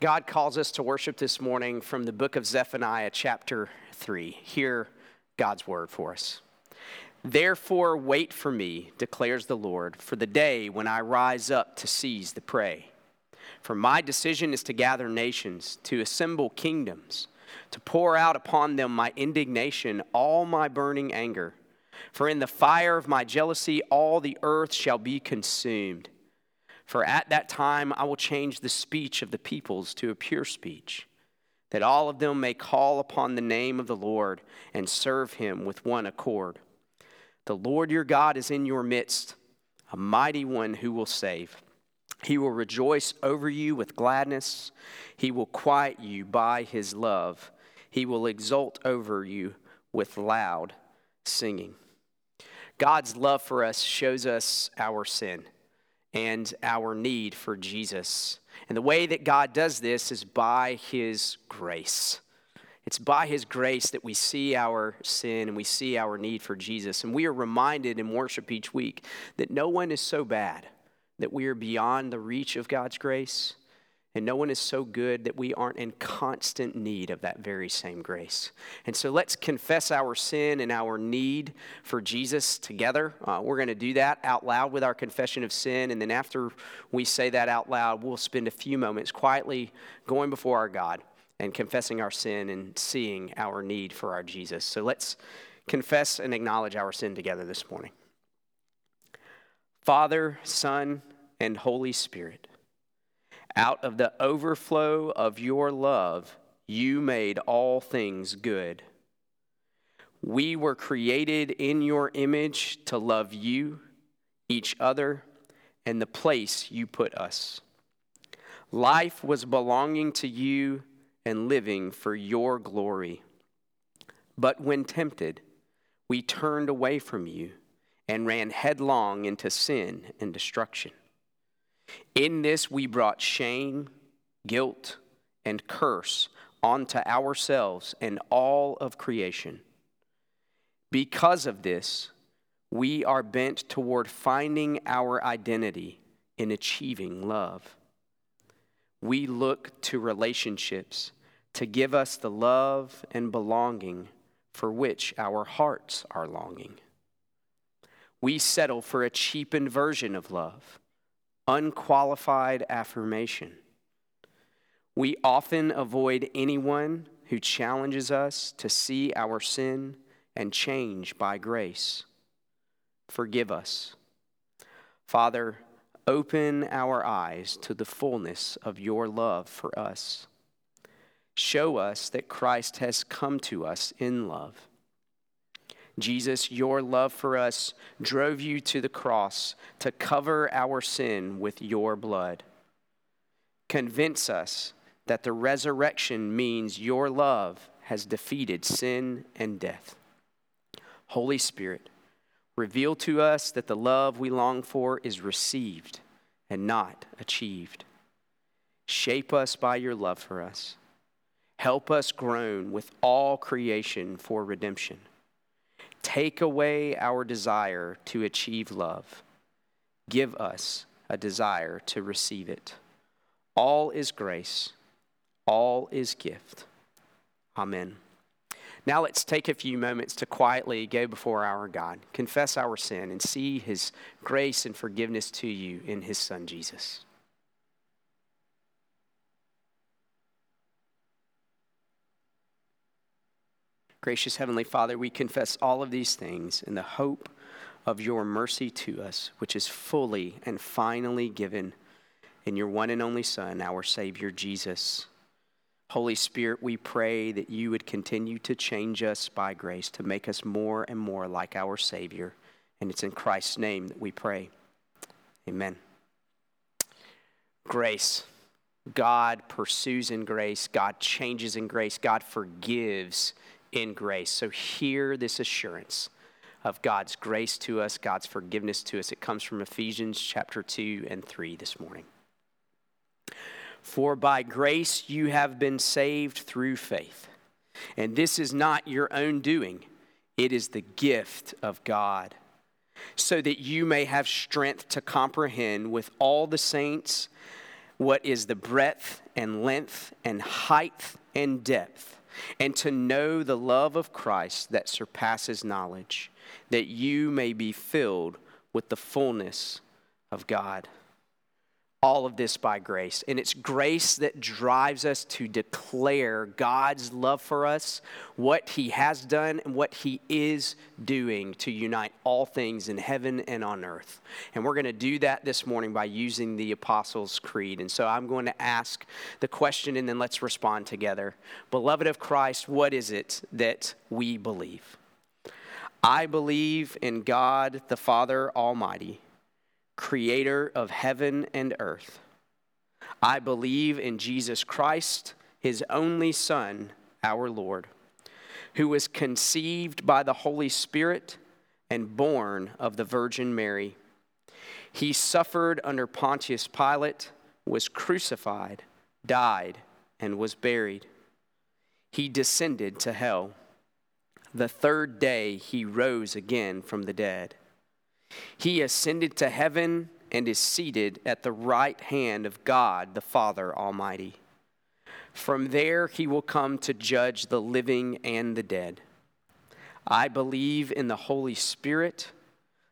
God calls us to worship this morning from the book of Zephaniah, chapter 3. Hear God's word for us. Therefore, wait for me, declares the Lord, for the day when I rise up to seize the prey. For my decision is to gather nations, to assemble kingdoms, to pour out upon them my indignation, all my burning anger. For in the fire of my jealousy, all the earth shall be consumed. For at that time I will change the speech of the peoples to a pure speech, that all of them may call upon the name of the Lord and serve him with one accord. The Lord your God is in your midst, a mighty one who will save. He will rejoice over you with gladness. He will quiet you by his love. He will exult over you with loud singing. God's love for us shows us our sin and our need for Jesus. And the way that God does this is by His grace. It's by His grace that we see our sin and we see our need for Jesus. And we are reminded in worship each week that no one is so bad that we are beyond the reach of God's grace. And no one is so good that we aren't in constant need of that very same grace. And so let's confess our sin and our need for Jesus together. Uh, we're going to do that out loud with our confession of sin. And then after we say that out loud, we'll spend a few moments quietly going before our God and confessing our sin and seeing our need for our Jesus. So let's confess and acknowledge our sin together this morning. Father, Son, and Holy Spirit. Out of the overflow of your love, you made all things good. We were created in your image to love you, each other, and the place you put us. Life was belonging to you and living for your glory. But when tempted, we turned away from you and ran headlong into sin and destruction. In this we brought shame, guilt, and curse onto ourselves and all of creation. Because of this, we are bent toward finding our identity in achieving love. We look to relationships to give us the love and belonging for which our hearts are longing. We settle for a cheapened version of love unqualified affirmation. We often avoid anyone who challenges us to see our sin and change by grace. Forgive us. Father, open our eyes to the fullness of your love for us. Show us that Christ has come to us in love Jesus, your love for us drove you to the cross to cover our sin with your blood. Convince us that the resurrection means your love has defeated sin and death. Holy Spirit, reveal to us that the love we long for is received and not achieved. Shape us by your love for us. Help us groan with all creation for redemption. Take away our desire to achieve love. Give us a desire to receive it. All is grace, all is gift. Amen. Now let's take a few moments to quietly go before our God, confess our sin, and see his grace and forgiveness to you in his Son Jesus. Gracious Heavenly Father, we confess all of these things in the hope of your mercy to us, which is fully and finally given in your one and only Son, our Savior Jesus. Holy Spirit, we pray that you would continue to change us by grace to make us more and more like our Savior. And it's in Christ's name that we pray. Amen. Grace. God pursues in grace. God changes in grace. God forgives in grace. So hear this assurance of God's grace to us, God's forgiveness to us. It comes from Ephesians chapter 2 and 3 this morning. For by grace you have been saved through faith. And this is not your own doing, it is the gift of God, so that you may have strength to comprehend with all the saints what is the breadth and length and height and depth, and to know the love of Christ that surpasses knowledge, that you may be filled with the fullness of God all of this by grace. And it's grace that drives us to declare God's love for us, what He has done, and what He is doing to unite all things in heaven and on earth. And we're going to do that this morning by using the Apostles' Creed. And so I'm going to ask the question and then let's respond together. Beloved of Christ, what is it that we believe? I believe in God the Father Almighty creator of heaven and earth. I believe in Jesus Christ, his only Son, our Lord, who was conceived by the Holy Spirit and born of the Virgin Mary. He suffered under Pontius Pilate, was crucified, died, and was buried. He descended to hell. The third day he rose again from the dead. He ascended to heaven and is seated at the right hand of God the Father Almighty. From there he will come to judge the living and the dead. I believe in the Holy Spirit,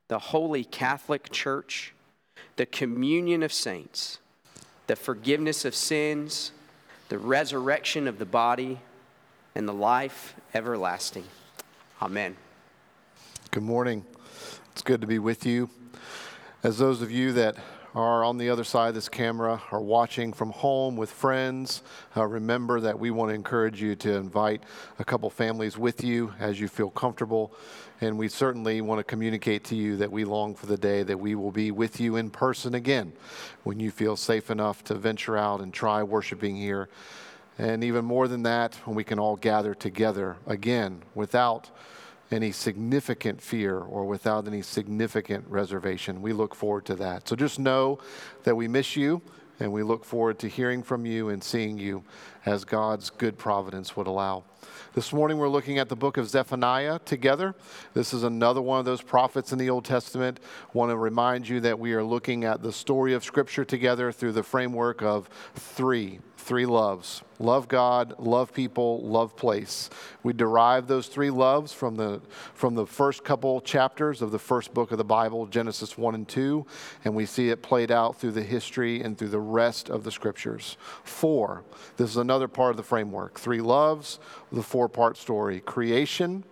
the holy Catholic Church, the communion of saints, the forgiveness of sins, the resurrection of the body, and the life everlasting. Amen. Good morning. It's good to be with you. As those of you that are on the other side of this camera are watching from home with friends, uh, remember that we want to encourage you to invite a couple families with you as you feel comfortable. And we certainly want to communicate to you that we long for the day that we will be with you in person again when you feel safe enough to venture out and try worshiping here. And even more than that, when we can all gather together again without any significant fear or without any significant reservation. We look forward to that. So just know that we miss you and we look forward to hearing from you and seeing you as God's good providence would allow. This morning we're looking at the book of Zephaniah together. This is another one of those prophets in the Old Testament. Want to remind you that we are looking at the story of Scripture together through the framework of three three loves love God, love people, love place. We derive those three loves from the, from the first couple chapters of the first book of the Bible, Genesis 1 and 2, and we see it played out through the history and through the rest of the scriptures. Four, this is another part of the framework. Three loves, the four part story creation,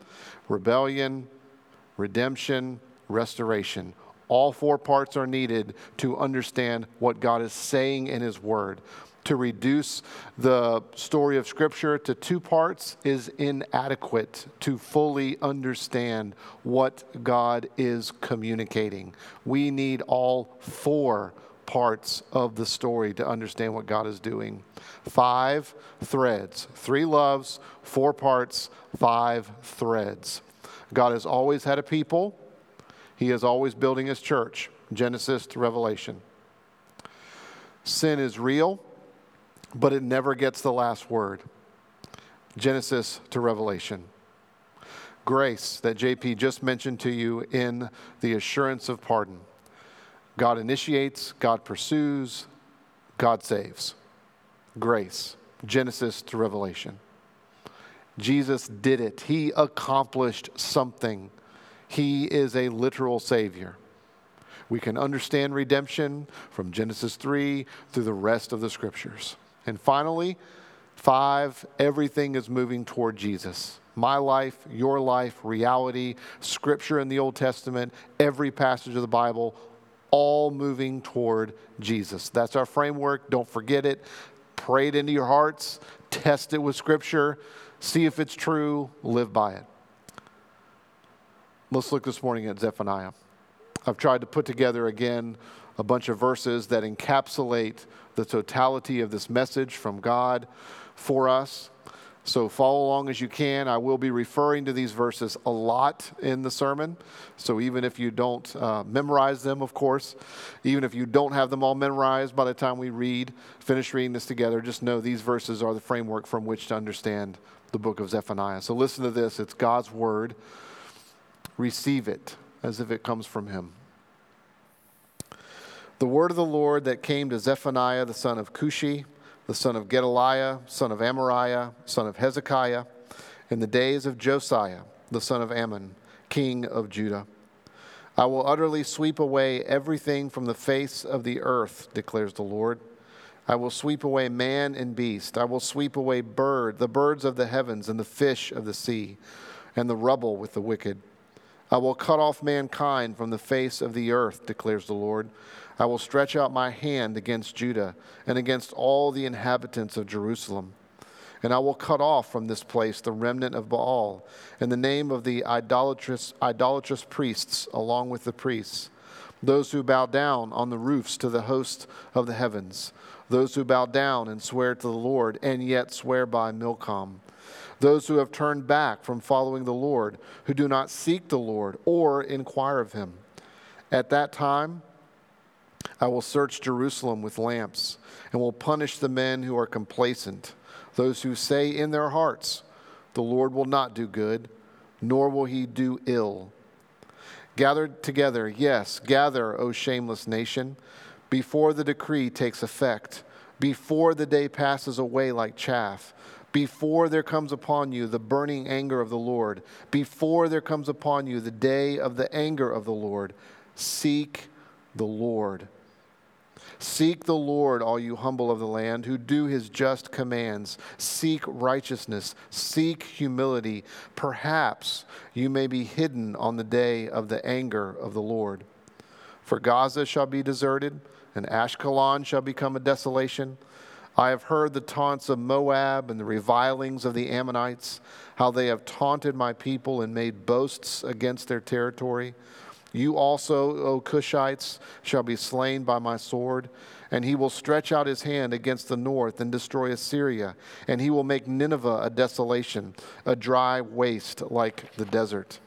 rebellion, redemption, restoration. All four parts are needed to understand what God is saying in His Word to reduce the story of Scripture to two parts is inadequate to fully understand what God is communicating. We need all four parts of the story to understand what God is doing. Five threads, three loves, four parts, five threads. God has always had a people, He is always building His church, Genesis to Revelation. Sin is real but it never gets the last word. Genesis to Revelation. Grace that JP just mentioned to you in the assurance of pardon. God initiates, God pursues, God saves. Grace, Genesis to Revelation. Jesus did it. He accomplished something. He is a literal Savior. We can understand redemption from Genesis 3 through the rest of the scriptures. And finally, five, everything is moving toward Jesus. My life, your life, reality, scripture in the Old Testament, every passage of the Bible, all moving toward Jesus. That's our framework. Don't forget it. Pray it into your hearts, test it with scripture, see if it's true, live by it. Let's look this morning at Zephaniah. I've tried to put together again a bunch of verses that encapsulate the totality of this message from God for us. So follow along as you can. I will be referring to these verses a lot in the sermon. So even if you don't uh, memorize them, of course, even if you don't have them all memorized by the time we read, finish reading this together, just know these verses are the framework from which to understand the book of Zephaniah. So listen to this. It's God's word. Receive it as if it comes from him. The word of the Lord that came to Zephaniah the son of Cushi, the son of Gedaliah, son of Amariah, son of Hezekiah, in the days of Josiah, the son of Amon, king of Judah. I will utterly sweep away everything from the face of the earth, declares the Lord. I will sweep away man and beast. I will sweep away bird, the birds of the heavens and the fish of the sea, and the rubble with the wicked. I will cut off mankind from the face of the earth, declares the Lord. I will stretch out my hand against Judah and against all the inhabitants of Jerusalem. And I will cut off from this place the remnant of Baal, and the name of the idolatrous, idolatrous priests, along with the priests, those who bow down on the roofs to the host of the heavens, those who bow down and swear to the Lord, and yet swear by Milcom, those who have turned back from following the Lord, who do not seek the Lord or inquire of him. At that time, I will search Jerusalem with lamps and will punish the men who are complacent those who say in their hearts, The Lord will not do good, nor will he do ill. Gather together, yes, gather, O shameless nation, before the decree takes effect, before the day passes away like chaff, before there comes upon you the burning anger of the Lord, before there comes upon you the day of the anger of the Lord. Seek the Lord Seek the Lord, all you humble of the land, who do his just commands. Seek righteousness. Seek humility. Perhaps you may be hidden on the day of the anger of the Lord. For Gaza shall be deserted, and Ashkelon shall become a desolation. I have heard the taunts of Moab and the revilings of the Ammonites, how they have taunted my people and made boasts against their territory. You also, O Cushites, shall be slain by my sword. And he will stretch out his hand against the north and destroy Assyria. And he will make Nineveh a desolation, a dry waste like the desert.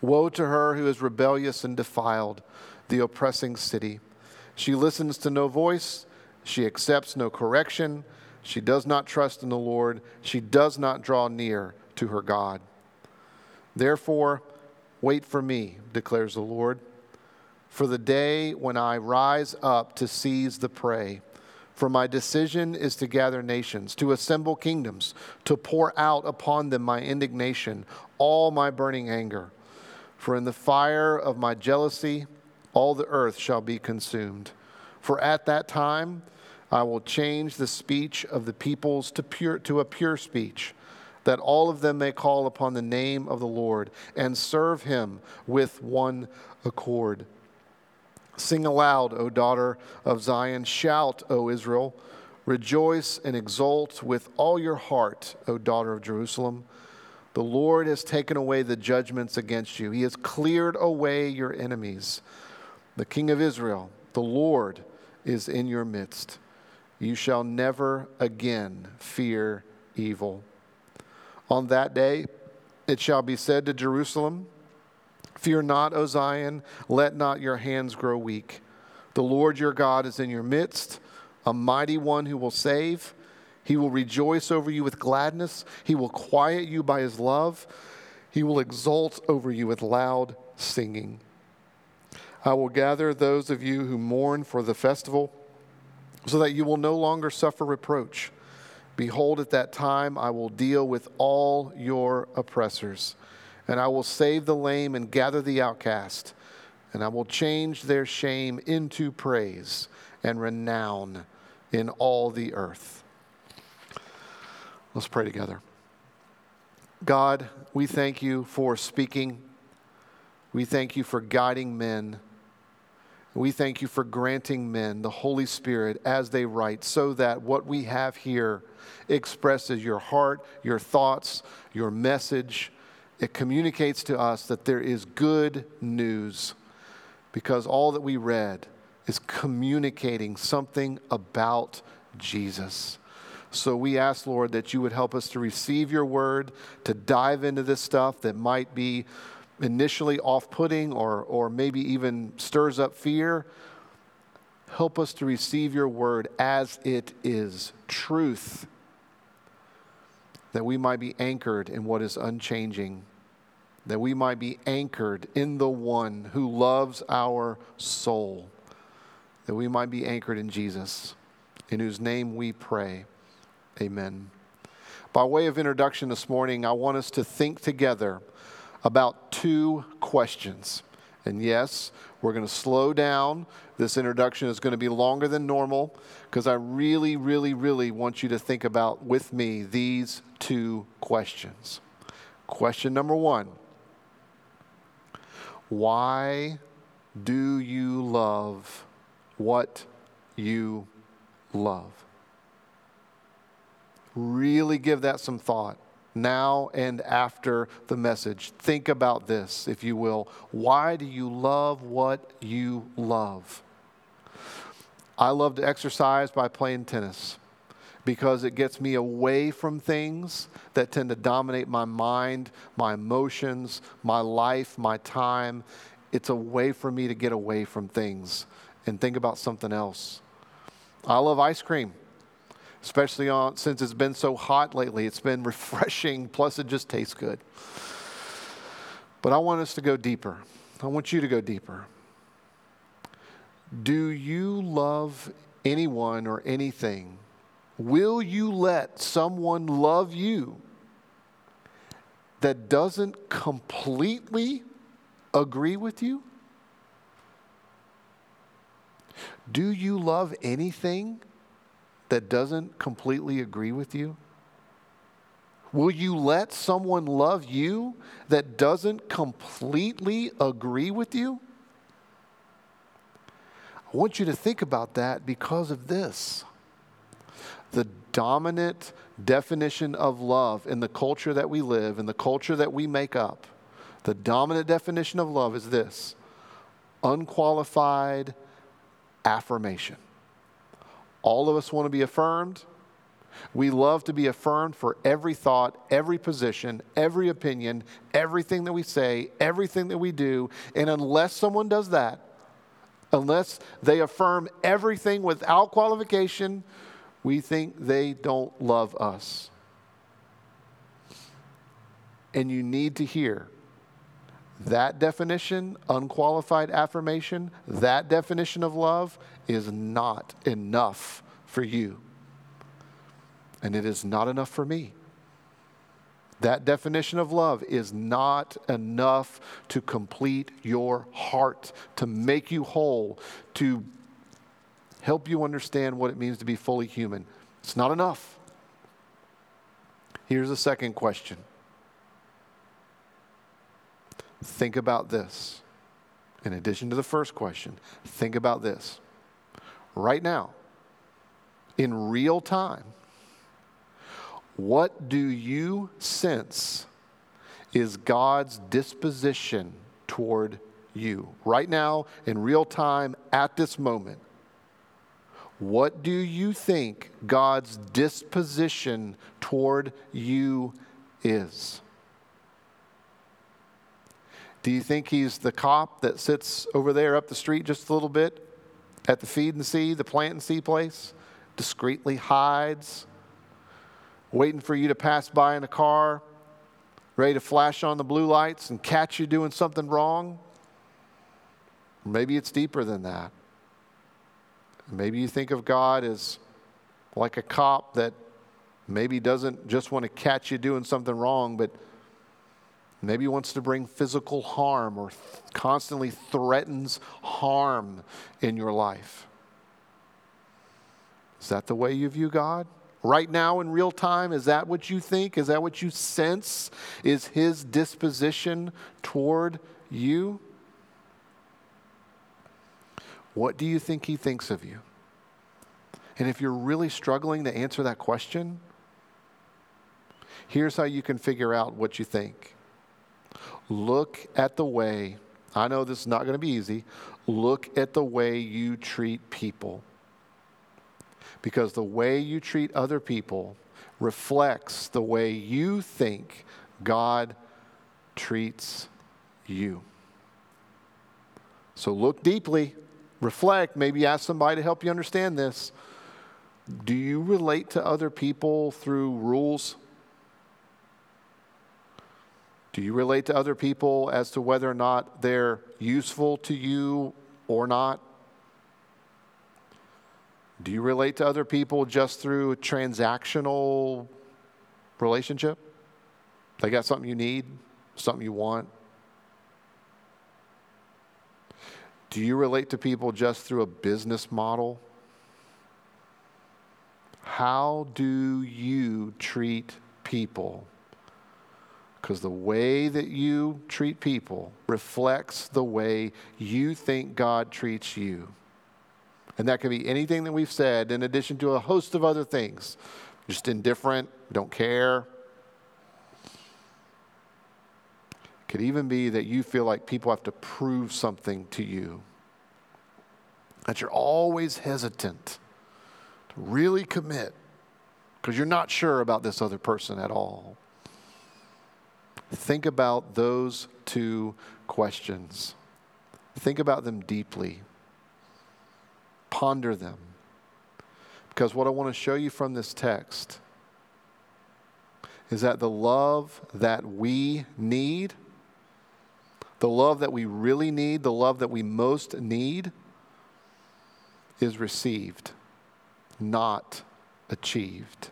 Woe to her who is rebellious and defiled, the oppressing city. She listens to no voice, she accepts no correction, she does not trust in the Lord, she does not draw near to her God. Therefore, Wait for me, declares the Lord, for the day when I rise up to seize the prey. For my decision is to gather nations, to assemble kingdoms, to pour out upon them my indignation, all my burning anger. For in the fire of my jealousy, all the earth shall be consumed. For at that time I will change the speech of the peoples to, pure, to a pure speech that all of them may call upon the name of the Lord and serve him with one accord. Sing aloud, O daughter of Zion. Shout, O Israel. Rejoice and exult with all your heart, O daughter of Jerusalem. The Lord has taken away the judgments against you, He has cleared away your enemies. The King of Israel, the Lord, is in your midst. You shall never again fear evil. On that day, it shall be said to Jerusalem, Fear not, O Zion, let not your hands grow weak. The Lord your God is in your midst, a mighty one who will save. He will rejoice over you with gladness. He will quiet you by his love. He will exult over you with loud singing. I will gather those of you who mourn for the festival so that you will no longer suffer reproach. Behold, at that time I will deal with all your oppressors, and I will save the lame and gather the outcast, and I will change their shame into praise and renown in all the earth. Let's pray together. God, we thank you for speaking. We thank you for guiding men. We thank you for granting men the Holy Spirit as they write, so that what we have here expresses your heart, your thoughts, your message. It communicates to us that there is good news because all that we read is communicating something about Jesus. So we ask, Lord, that you would help us to receive your word, to dive into this stuff that might be initially off putting or, or maybe even stirs up fear, help us to receive your word as it is truth, that we might be anchored in what is unchanging. that we might be anchored in the one who loves our soul, that we might be anchored in Jesus, in whose name we pray. Amen. By way of introduction this morning, I want us to think together about two questions. And yes, we're going to slow down. This introduction is going to be longer than normal because I really, really, really want you to think about with me these two questions. Question number one Why do you love what you love? Really give that some thought now and after the message. Think about this, if you will. Why do you love what you love? I love to exercise by playing tennis because it gets me away from things that tend to dominate my mind, my emotions, my life, my time. It's a way for me to get away from things and think about something else. I love ice cream, especially on, since it's been so hot lately. It's been refreshing, plus, it just tastes good. But I want us to go deeper. I want you to go deeper. Do you love anyone or anything Will you let someone love you that doesn't completely agree with you? Do you love anything that doesn't completely agree with you? Will you let someone love you that doesn't completely agree with you? I want you to think about that because of this the dominant definition of love in the culture that we live, in the culture that we make up, the dominant definition of love is this unqualified affirmation. All of us want to be affirmed. We love to be affirmed for every thought, every position, every opinion, everything that we say, everything that we do. And unless someone does that, unless they affirm everything without qualification, we think they don't love us. And you need to hear that definition, unqualified affirmation, that definition of love is not enough for you. And it is not enough for me. That definition of love is not enough to complete your heart, to make you whole, to help you understand what it means to be fully human. It's not enough. Here's a second question. Think about this. In addition to the first question, think about this. Right now, in real time, what do you sense is God's disposition toward you? Right now, in real time, at this moment, what do you think God's disposition toward you is? Do you think he's the cop that sits over there up the street just a little bit at the feed and see, the plant and see place, discreetly hides, waiting for you to pass by in a car, ready to flash on the blue lights and catch you doing something wrong? Maybe it's deeper than that. Maybe you think of God as like a cop that maybe doesn't just want to catch you doing something wrong, but maybe wants to bring physical harm or th- constantly threatens harm in your life. Is that the way you view God? Right now in real time, is that what you think? Is that what you sense is His disposition toward you? What do you think he thinks of you? And if you're really struggling to answer that question, here's how you can figure out what you think. Look at the way, I know this is not going to be easy, look at the way you treat people. Because the way you treat other people reflects the way you think God treats you. So look deeply reflect, maybe ask somebody to help you understand this. Do you relate to other people through rules? Do you relate to other people as to whether or not they're useful to you or not? Do you relate to other people just through a transactional relationship? They got something you need, something you want. Do you relate to people just through a business model? How do you treat people? Because the way that you treat people reflects the way you think God treats you. And that could be anything that we've said, in addition to a host of other things. Just indifferent, don't care, could even be that you feel like people have to prove something to you. That you're always hesitant to really commit because you're not sure about this other person at all. Think about those two questions. Think about them deeply. Ponder them. Because what I want to show you from this text is that the love that we need the love that we really need, the love that we most need, is received, not achieved.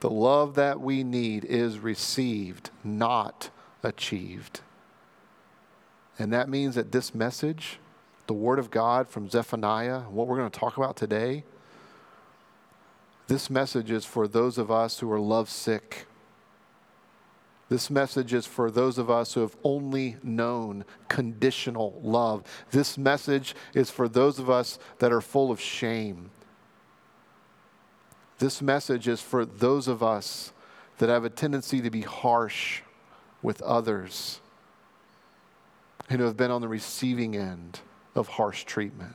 The love that we need is received, not achieved. And that means that this message, the Word of God from Zephaniah, what we're going to talk about today, this message is for those of us who are lovesick this message is for those of us who have only known conditional love. This message is for those of us that are full of shame. This message is for those of us that have a tendency to be harsh with others and who have been on the receiving end of harsh treatment.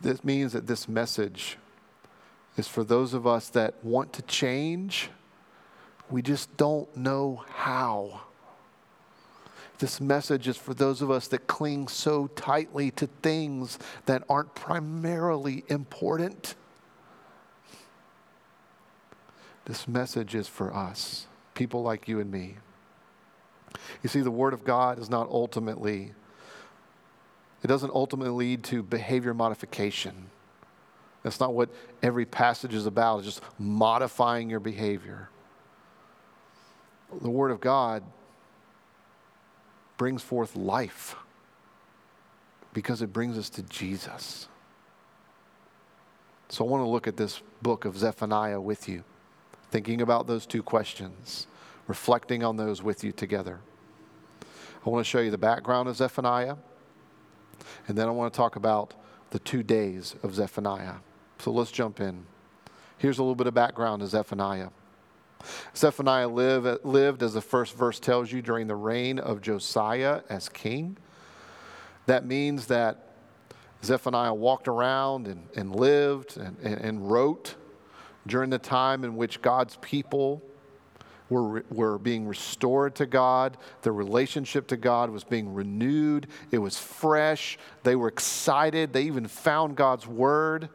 This means that this message is for those of us that want to change we just don't know how. This message is for those of us that cling so tightly to things that aren't primarily important. This message is for us, people like you and me. You see, the Word of God is not ultimately, it doesn't ultimately lead to behavior modification. That's not what every passage is about, it's just modifying your behavior the Word of God brings forth life because it brings us to Jesus. So I want to look at this book of Zephaniah with you, thinking about those two questions, reflecting on those with you together. I want to show you the background of Zephaniah, and then I want to talk about the two days of Zephaniah. So let's jump in. Here's a little bit of background of Zephaniah. Zephaniah live, lived, as the first verse tells you, during the reign of Josiah as king. That means that Zephaniah walked around and, and lived and, and, and wrote during the time in which God's people were, were being restored to God. Their relationship to God was being renewed. It was fresh. They were excited. They even found God's word.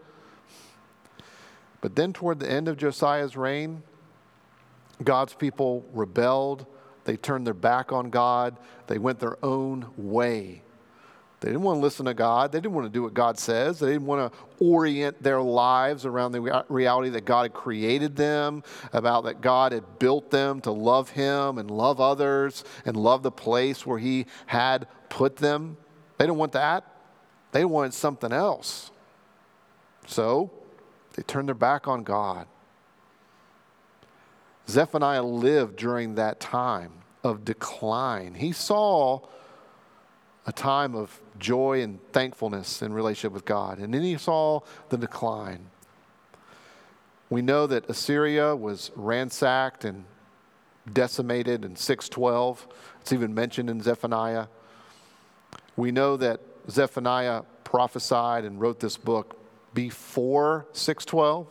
But then, toward the end of Josiah's reign, God's people rebelled. They turned their back on God. They went their own way. They didn't want to listen to God. They didn't want to do what God says. They didn't want to orient their lives around the reality that God had created them, about that God had built them to love Him and love others and love the place where He had put them. They didn't want that. They wanted something else. So they turned their back on God. Zephaniah lived during that time of decline. He saw a time of joy and thankfulness in relationship with God, and then he saw the decline. We know that Assyria was ransacked and decimated in 612. It's even mentioned in Zephaniah. We know that Zephaniah prophesied and wrote this book before 612.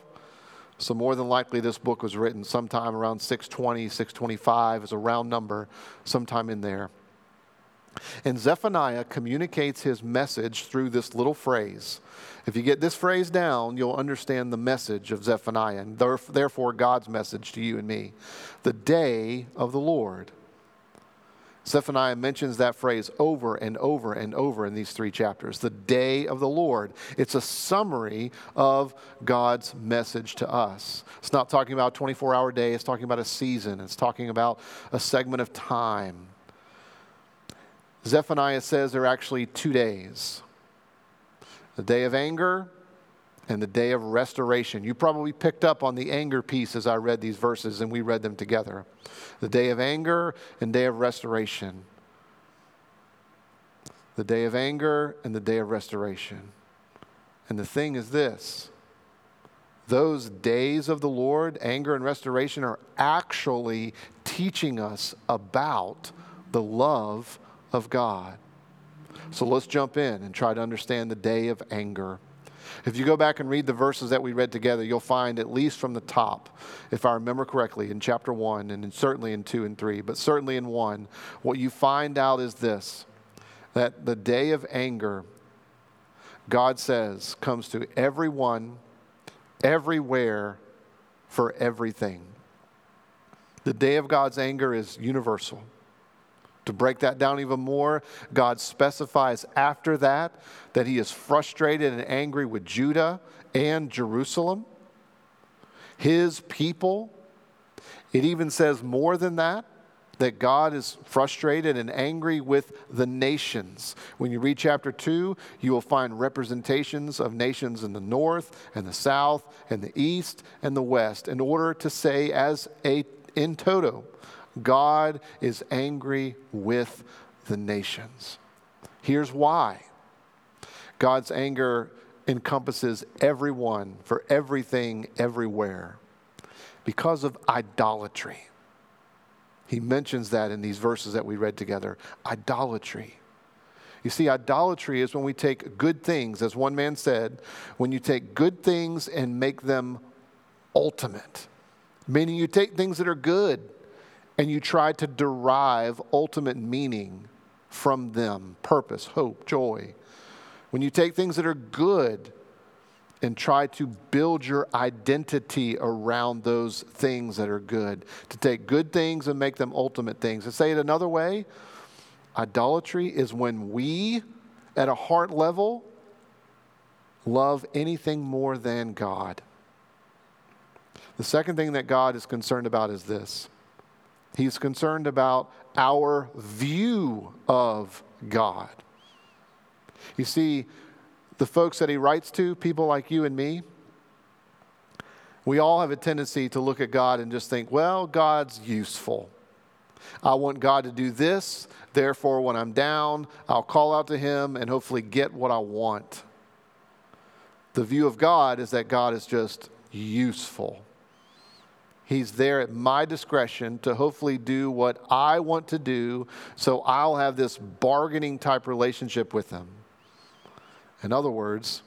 So, more than likely, this book was written sometime around 620, 625 as a round number, sometime in there. And Zephaniah communicates his message through this little phrase. If you get this phrase down, you'll understand the message of Zephaniah, and therefore God's message to you and me. The day of the Lord. Zephaniah mentions that phrase over and over and over in these three chapters the day of the Lord. It's a summary of God's message to us. It's not talking about a 24 hour day, it's talking about a season, it's talking about a segment of time. Zephaniah says there are actually two days the day of anger and the day of restoration. You probably picked up on the anger piece as I read these verses and we read them together. The day of anger and day of restoration. The day of anger and the day of restoration. And the thing is this those days of the Lord, anger and restoration, are actually teaching us about the love of God. So let's jump in and try to understand the day of anger. If you go back and read the verses that we read together, you'll find, at least from the top, if I remember correctly, in chapter 1 and in, certainly in 2 and 3, but certainly in 1, what you find out is this that the day of anger, God says, comes to everyone, everywhere, for everything. The day of God's anger is universal. To break that down even more, God specifies after that that he is frustrated and angry with Judah and Jerusalem, his people. It even says more than that, that God is frustrated and angry with the nations. When you read chapter 2, you will find representations of nations in the north and the south and the east and the west in order to say, as a in toto, God is angry with the nations. Here's why God's anger encompasses everyone for everything, everywhere, because of idolatry. He mentions that in these verses that we read together idolatry. You see, idolatry is when we take good things, as one man said, when you take good things and make them ultimate, meaning you take things that are good and you try to derive ultimate meaning from them purpose, hope, joy. When you take things that are good and try to build your identity around those things that are good, to take good things and make them ultimate things. To say it another way, idolatry is when we, at a heart level, love anything more than God. The second thing that God is concerned about is this He's concerned about our view of God. You see, the folks that he writes to, people like you and me, we all have a tendency to look at God and just think, well, God's useful. I want God to do this, therefore, when I'm down, I'll call out to Him and hopefully get what I want. The view of God is that God is just useful. He's there at my discretion to hopefully do what I want to do, so I'll have this bargaining type relationship with Him. In other words,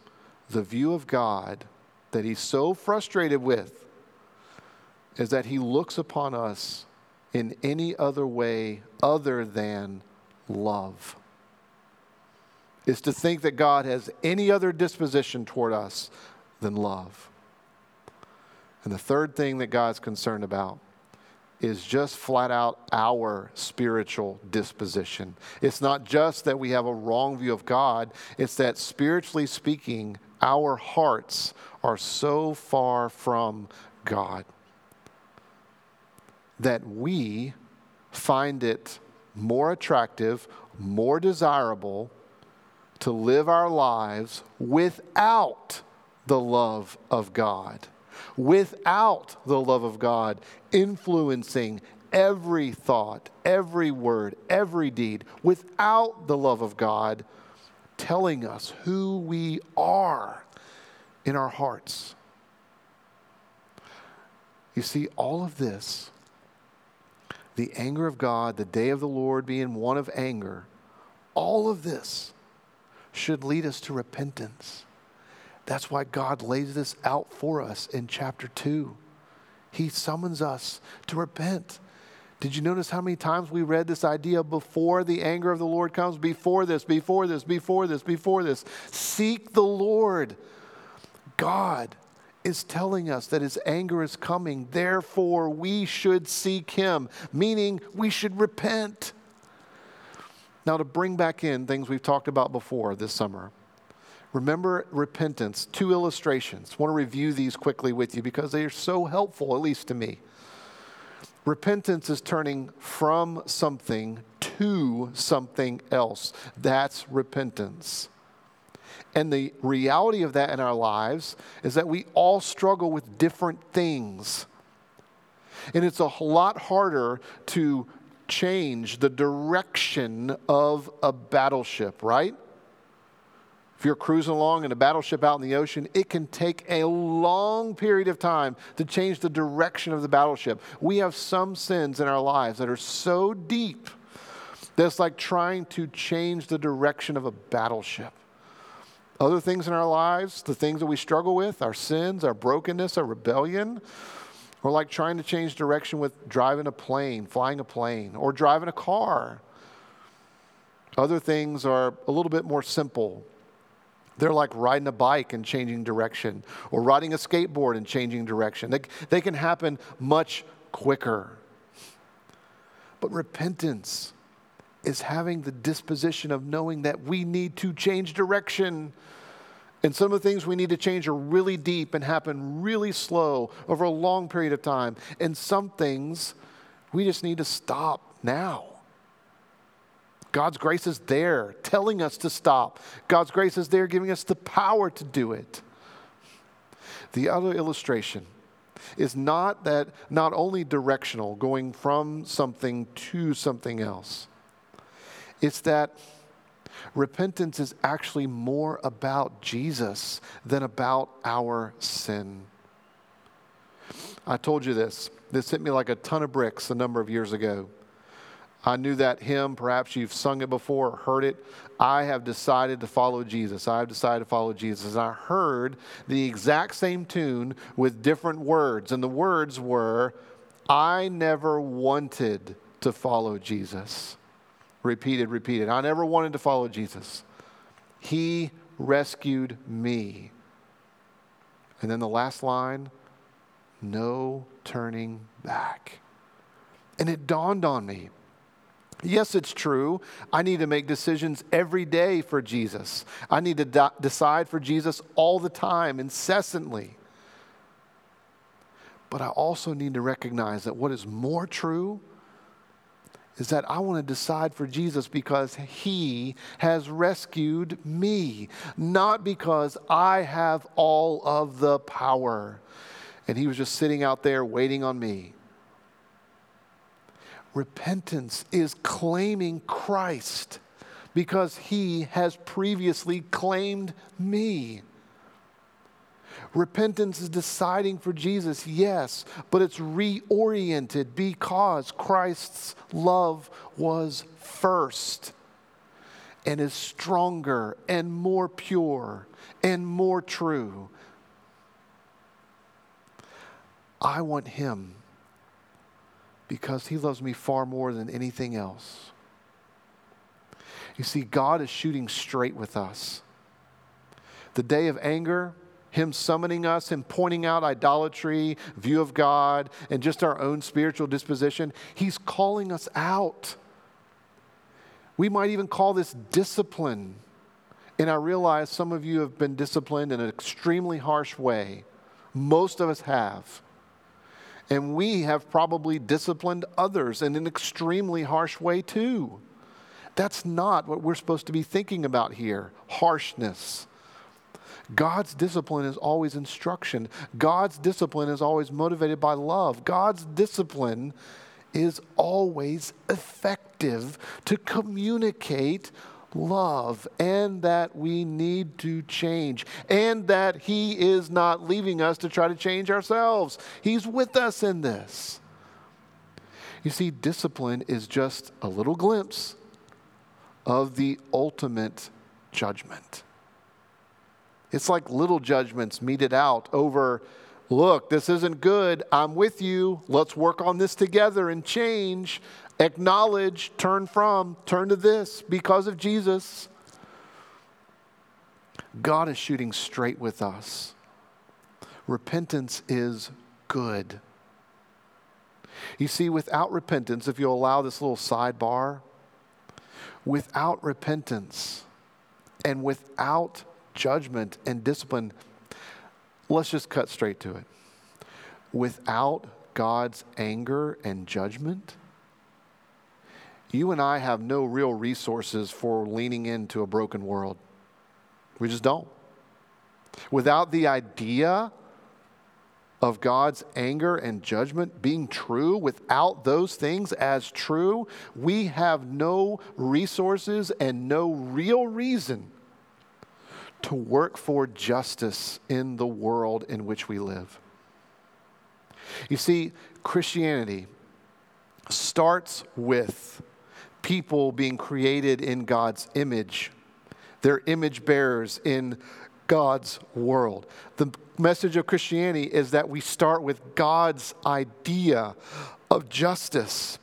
the view of God that He's so frustrated with is that He looks upon us in any other way other than love. Is to think that God has any other disposition toward us than love. And the third thing that God's concerned about is just flat out our spiritual disposition. It's not just that we have a wrong view of God, it's that spiritually speaking, our hearts are so far from God that we find it more attractive, more desirable to live our lives without the love of God without the love of God influencing every thought, every word, every deed, without the love of God telling us who we are in our hearts. You see, all of this, the anger of God, the day of the Lord being one of anger, all of this should lead us to repentance. That's why God lays this out for us in chapter 2. He summons us to repent, Did you notice how many times we read this idea before the anger of the Lord comes? Before this, before this, before this, before this. Seek the Lord. God is telling us that his anger is coming. Therefore, we should seek him, meaning we should repent. Now, to bring back in things we've talked about before this summer, remember repentance. Two illustrations. I want to review these quickly with you because they are so helpful, at least to me. Repentance is turning from something to something else. That's repentance. And the reality of that in our lives is that we all struggle with different things. And it's a lot harder to change the direction of a battleship, right? If you're cruising along in a battleship out in the ocean, it can take a long period of time to change the direction of the battleship. We have some sins in our lives that are so deep that it's like trying to change the direction of a battleship. Other things in our lives, the things that we struggle with, our sins, our brokenness, our rebellion, or like trying to change direction with driving a plane, flying a plane, or driving a car. Other things are a little bit more simple. They're like riding a bike and changing direction, or riding a skateboard and changing direction. They, they can happen much quicker. But repentance is having the disposition of knowing that we need to change direction. And some of the things we need to change are really deep and happen really slow over a long period of time. And some things we just need to stop now. God's grace is there telling us to stop. God's grace is there giving us the power to do it. The other illustration is not that not only directional, going from something to something else. It's that repentance is actually more about Jesus than about our sin. I told you this. This hit me like a ton of bricks a number of years ago. I knew that hymn. Perhaps you've sung it before or heard it. I have decided to follow Jesus. I have decided to follow Jesus. I heard the exact same tune with different words. And the words were, I never wanted to follow Jesus. Repeated, repeated. I never wanted to follow Jesus. He rescued me. And then the last line, no turning back. And it dawned on me Yes, it's true. I need to make decisions every day for Jesus. I need to de- decide for Jesus all the time, incessantly. But I also need to recognize that what is more true is that I want to decide for Jesus because he has rescued me, not because I have all of the power. And he was just sitting out there waiting on me. Repentance is claiming Christ because he has previously claimed me. Repentance is deciding for Jesus, yes, but it's reoriented because Christ's love was first and is stronger and more pure and more true. I want him because he loves me far more than anything else. You see, God is shooting straight with us. The day of anger, him summoning us, Him pointing out idolatry, view of God, and just our own spiritual disposition. He's calling us out. We might even call this discipline. And I realize some of you have been disciplined in an extremely harsh way. Most of us have. And we have probably disciplined others in an extremely harsh way too. That's not what we're supposed to be thinking about here harshness. God's discipline is always instruction. God's discipline is always motivated by love. God's discipline is always effective to communicate love and that we need to change and that He is not leaving us to try to change ourselves. He's with us in this. You see, discipline is just a little glimpse of the ultimate judgment. It's like little judgments meted out over look, this isn't good. I'm with you. Let's work on this together and change. Acknowledge, turn from, turn to this because of Jesus. God is shooting straight with us. Repentance is good. You see, without repentance, if you allow this little sidebar, without repentance and without judgment and discipline, let's just cut straight to it. Without God's anger and judgment, you and I have no real resources for leaning into a broken world. We just don't. Without the idea of God's anger and judgment being true, without those things as true, we have no resources and no real reason to work for justice in the world in which we live. You see, Christianity starts with people being created in God's image, their image bearers in God's world. The message of Christianity is that we start with God's idea of justice,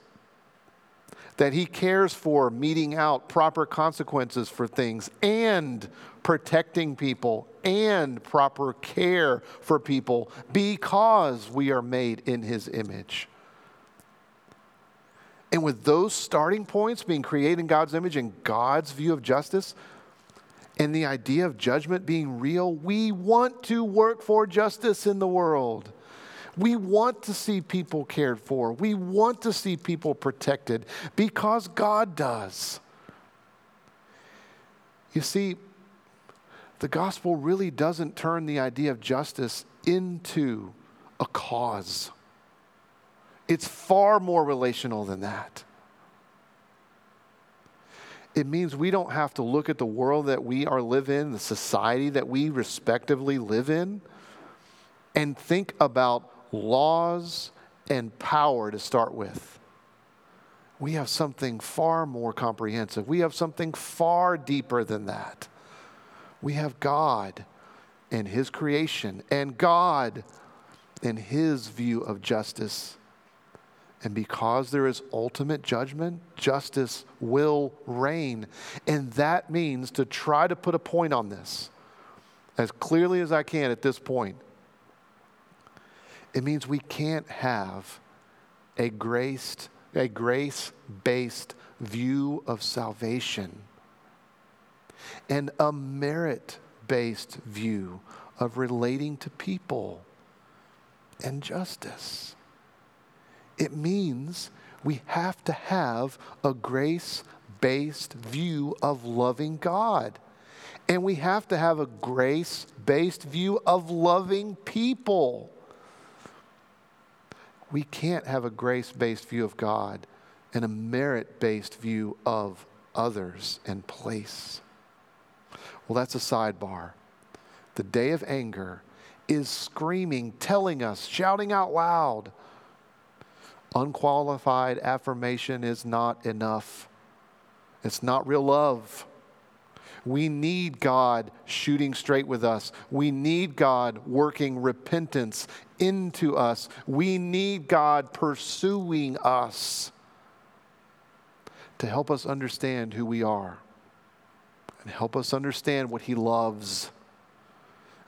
that He cares for meting out proper consequences for things and protecting people and proper care for people because we are made in His image. And with those starting points being created in God's image and God's view of justice, and the idea of judgment being real, we want to work for justice in the world. We want to see people cared for. We want to see people protected because God does. You see, the gospel really doesn't turn the idea of justice into a cause, it's far more relational than that it means we don't have to look at the world that we are live in, the society that we respectively live in, and think about laws and power to start with. We have something far more comprehensive. We have something far deeper than that. We have God and His creation, and God and His view of justice and because there is ultimate judgment, justice will reign. And that means to try to put a point on this as clearly as I can at this point. It means we can't have a grace a grace-based view of salvation and a merit-based view of relating to people and justice. It means we have to have a grace based view of loving God. And we have to have a grace based view of loving people. We can't have a grace based view of God and a merit based view of others and place. Well, that's a sidebar. The day of anger is screaming, telling us, shouting out loud Unqualified affirmation is not enough. It's not real love. We need God shooting straight with us. We need God working repentance into us. We need God pursuing us to help us understand who we are and help us understand what He loves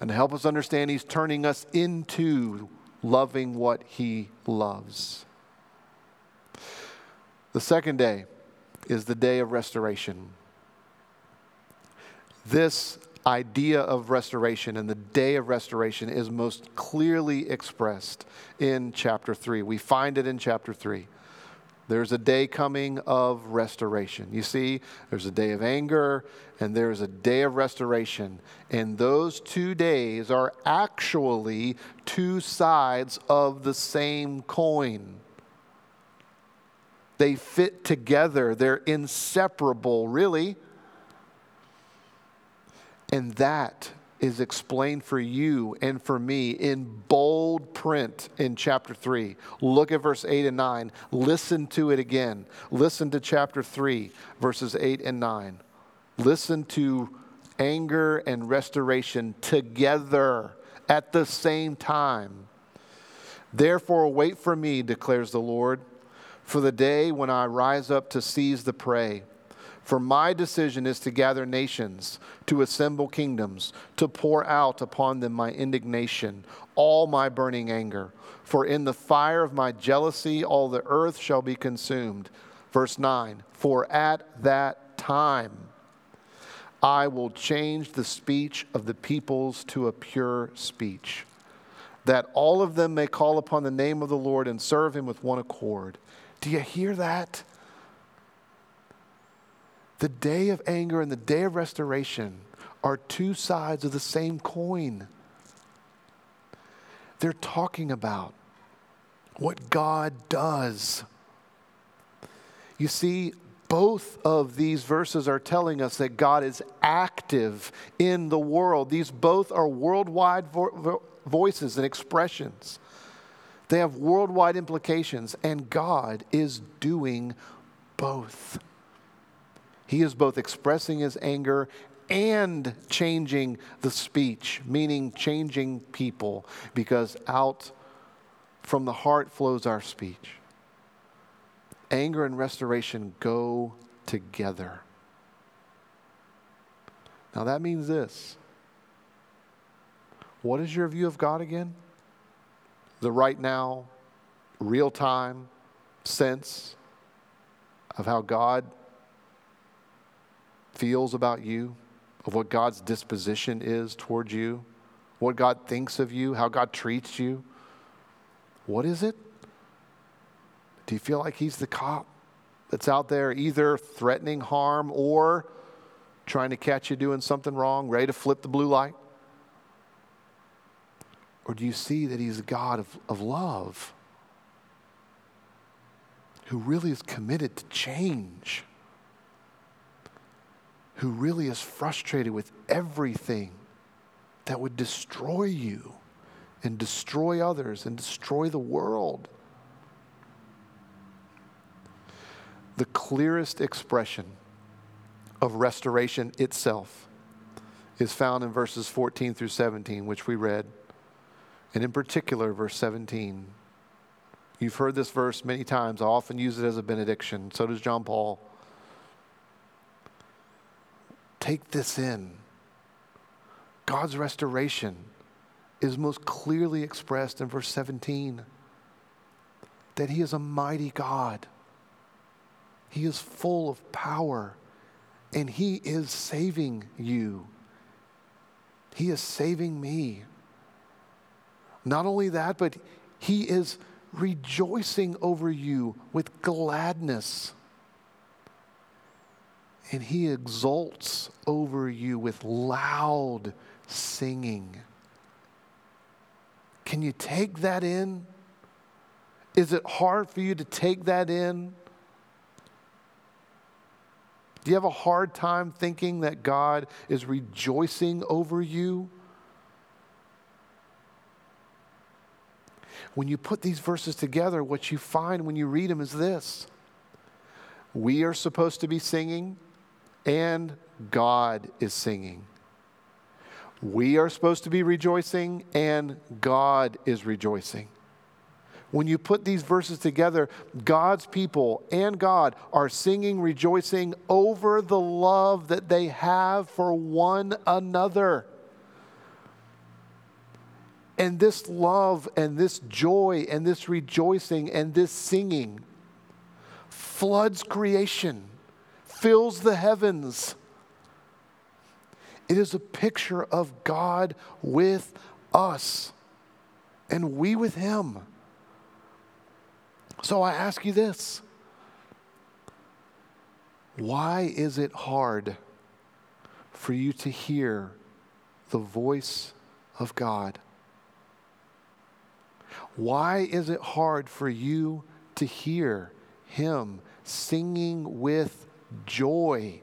and help us understand He's turning us into loving what He loves. The second day is the day of restoration. This idea of restoration and the day of restoration is most clearly expressed in chapter 3. We find it in chapter 3. There's a day coming of restoration. You see, there's a day of anger and there's a day of restoration. And those two days are actually two sides of the same coin. They fit together, they're inseparable, really. And that is explained for you and for me in bold print in chapter 3. Look at verse 8 and 9. Listen to it again. Listen to chapter 3, verses 8 and 9. Listen to anger and restoration together at the same time Therefore, wait for me, declares the Lord, for the day when I rise up to seize the prey. For my decision is to gather nations, to assemble kingdoms, to pour out upon them my indignation, all my burning anger. For in the fire of my jealousy, all the earth shall be consumed. Verse 9 For at that time I will change the speech of the peoples to a pure speech, that all of them may call upon the name of the Lord and serve him with one accord. Do you hear that? The day of anger and the day of restoration are two sides of the same coin. They're talking about what God does. You see, both of these verses are telling us that God is active in the world. These both are worldwide vo- vo- voices and expressions. They have worldwide implications, and God is doing both. He is both expressing his anger and changing the speech, meaning changing people, because out from the heart flows our speech. Anger and restoration go together. Now that means this. What is your view of God again? The right now, real time sense of how God feels about you, of what God's disposition is towards you, what God thinks of you, how God treats you. What is it? Do you feel like He's the cop that's out there either threatening harm or trying to catch you doing something wrong, ready to flip the blue light? Or do you see that He's a God of, of love who really is committed to change? who really is frustrated with everything that would destroy you and destroy others and destroy the world. The clearest expression of restoration itself is found in verses 14 through 17, which we read, and in particular, verse 17. You've heard this verse many times. I often use it as a benediction. So does John Paul. Take this in. God's restoration is most clearly expressed in verse 17 that He is a mighty God. He is full of power, and He is saving you. He is saving me. Not only that, but He is rejoicing over you with gladness and he exults over you with loud singing. Can you take that in? Is it hard for you to take that in? Do you have a hard time thinking that God is rejoicing over you? When you put these verses together, what you find when you read them is this we are supposed to be singing and God is singing. We are supposed to be rejoicing, and God is rejoicing. When you put these verses together, God's people and God are singing, rejoicing over the love that they have for one another. And this love and this joy and this rejoicing and this singing floods creation fills the heavens. It is a picture of God with us and we with Him. So I ask you this why is it hard for you to hear the voice of God? Why is it hard for you to hear Him singing with joy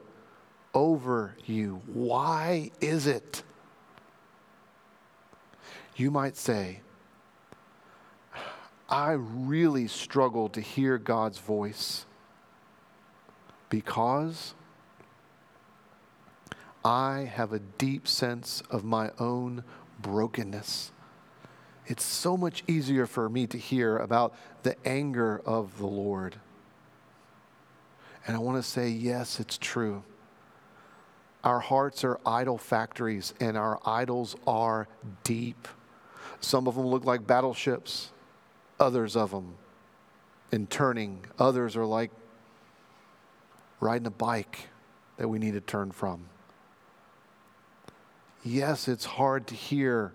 over you. Why is it? You might say, I really struggle to hear God's voice because I have a deep sense of my own brokenness it's so much easier for me to hear about the anger of the Lord. And I want to say, yes, it's true. Our hearts are idol factories, and our idols are deep. Some of them look like battleships, others of them in turning, others are like riding a bike that we need to turn from. Yes, it's hard to hear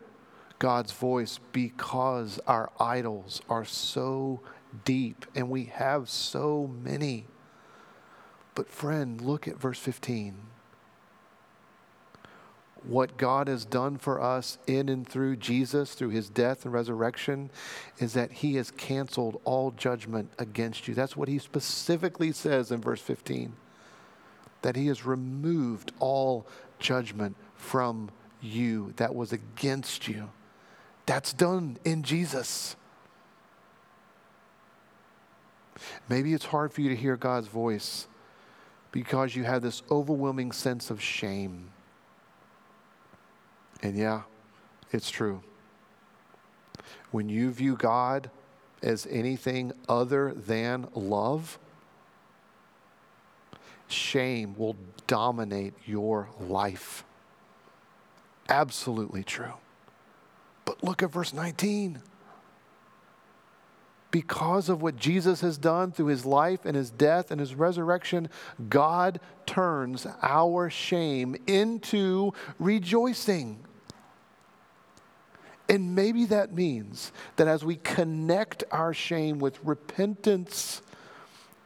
God's voice because our idols are so deep and we have so many. But, friend, look at verse 15. What God has done for us in and through Jesus, through his death and resurrection, is that he has canceled all judgment against you. That's what he specifically says in verse 15 that he has removed all judgment from you that was against you. That's done in Jesus. Maybe it's hard for you to hear God's voice because you have this overwhelming sense of shame. And yeah, it's true. When you view God as anything other than love, shame will dominate your life. Absolutely true. But look at verse 19. Because of what Jesus has done through his life and his death and his resurrection, God turns our shame into rejoicing. And maybe that means that as we connect our shame with repentance,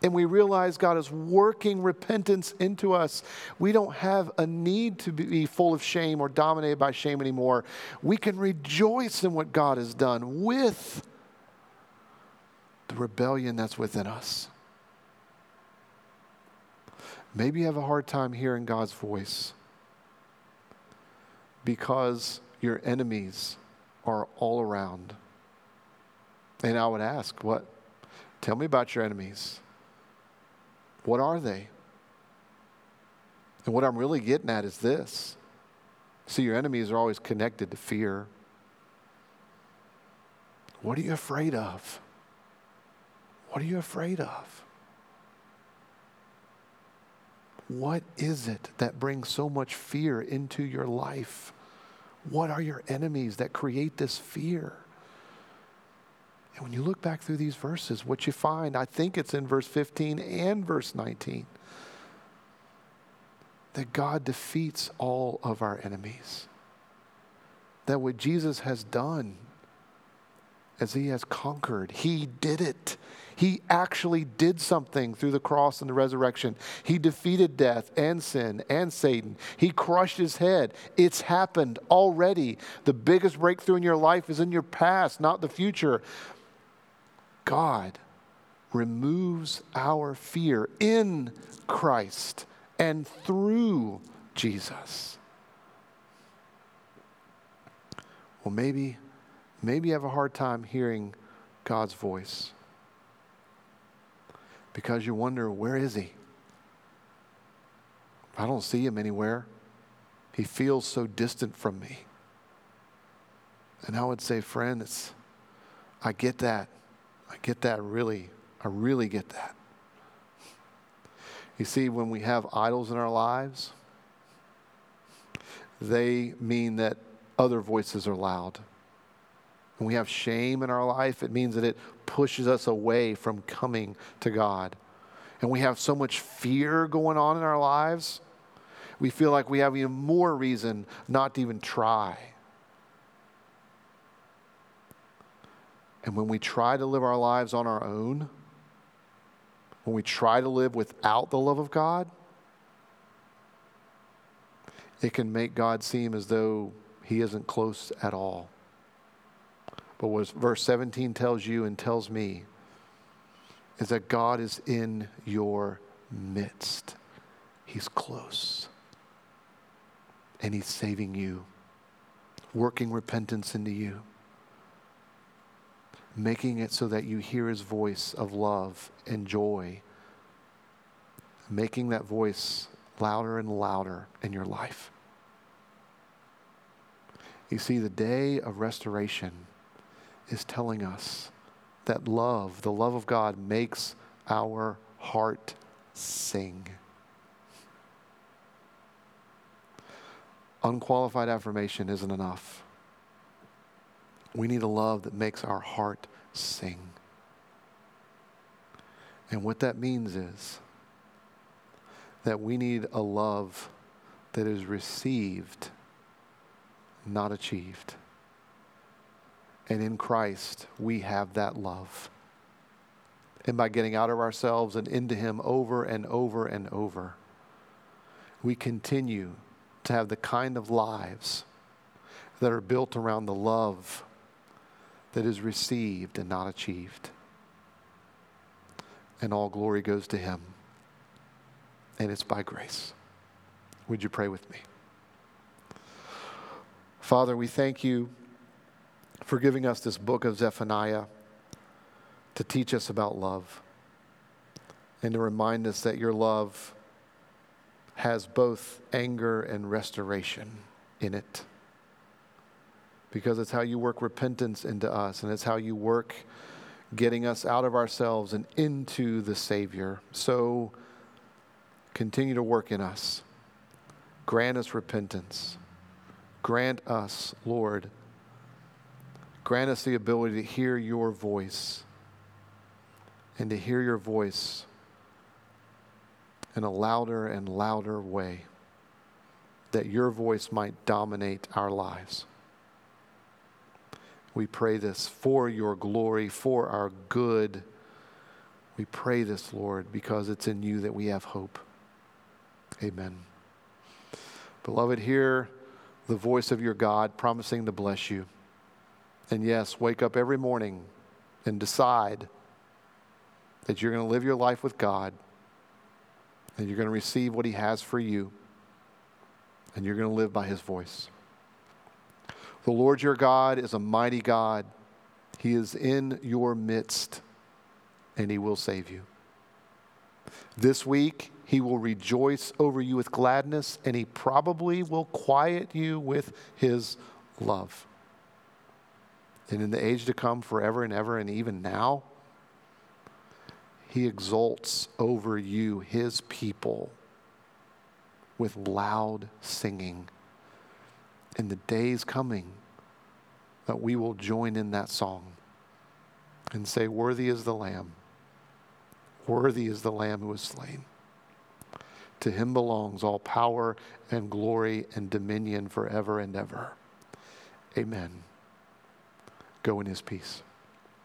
and we realize God is working repentance into us, we don't have a need to be full of shame or dominated by shame anymore. We can rejoice in what God has done with the rebellion that's within us. Maybe you have a hard time hearing God's voice because your enemies are all around. And I would ask, what? Tell me about your enemies. What are they? And what I'm really getting at is this. See, your enemies are always connected to fear. What are you afraid of? What are you afraid of? What is it that brings so much fear into your life? What are your enemies that create this fear? And when you look back through these verses, what you find, I think it's in verse 15 and verse 19, that God defeats all of our enemies. That what Jesus has done, as he has conquered, he did it. He actually did something through the cross and the resurrection. He defeated death and sin and Satan. He crushed his head. It's happened already. The biggest breakthrough in your life is in your past, not the future. God removes our fear in Christ and through Jesus. Well, maybe, maybe you have a hard time hearing God's voice because you wonder, where is He? I don't see Him anywhere. He feels so distant from me. And I would say, friend, it's, I get that. I get that really. I really get that. You see, when we have idols in our lives, they mean that other voices are loud. When we have shame in our life, it means that it pushes us away from coming to God. And we have so much fear going on in our lives, we feel like we have even more reason not to even try. And when we try to live our lives on our own, when we try to live without the love of God, it can make God seem as though he isn't close at all. But what verse 17 tells you and tells me is that God is in your midst. He's close. And He's saving you, working repentance into you making it so that you hear his voice of love and joy, making that voice louder and louder in your life. You see, the day of restoration is telling us that love, the love of God, makes our heart sing. Unqualified affirmation isn't enough. We need a love that makes our heart sing. And what that means is that we need a love that is received, not achieved. And in Christ, we have that love. And by getting out of ourselves and into Him over and over and over, we continue to have the kind of lives that are built around the love that is received and not achieved. And all glory goes to Him. And it's by grace. Would you pray with me? Father, we thank you for giving us this book of Zephaniah to teach us about love and to remind us that your love has both anger and restoration in it. Because it's how you work repentance into us, and it's how you work getting us out of ourselves and into the Savior. So continue to work in us. Grant us repentance. Grant us, Lord, grant us the ability to hear your voice and to hear your voice in a louder and louder way, that your voice might dominate our lives. We pray this for your glory, for our good. We pray this, Lord, because it's in you that we have hope. Amen. Beloved, hear the voice of your God promising to bless you. And yes, wake up every morning and decide that you're going to live your life with God and you're going to receive what He has for you and you're going to live by His voice. The Lord your God is a mighty God. He is in your midst and He will save you. This week, He will rejoice over you with gladness and He probably will quiet you with His love. And in the age to come, forever and ever, and even now, he exults over you, his people, with loud singing. In the days coming, that we will join in that song and say, Worthy is the Lamb. Worthy is the Lamb who was slain. To him belongs all power and glory and dominion forever and ever. Amen. Go in his peace.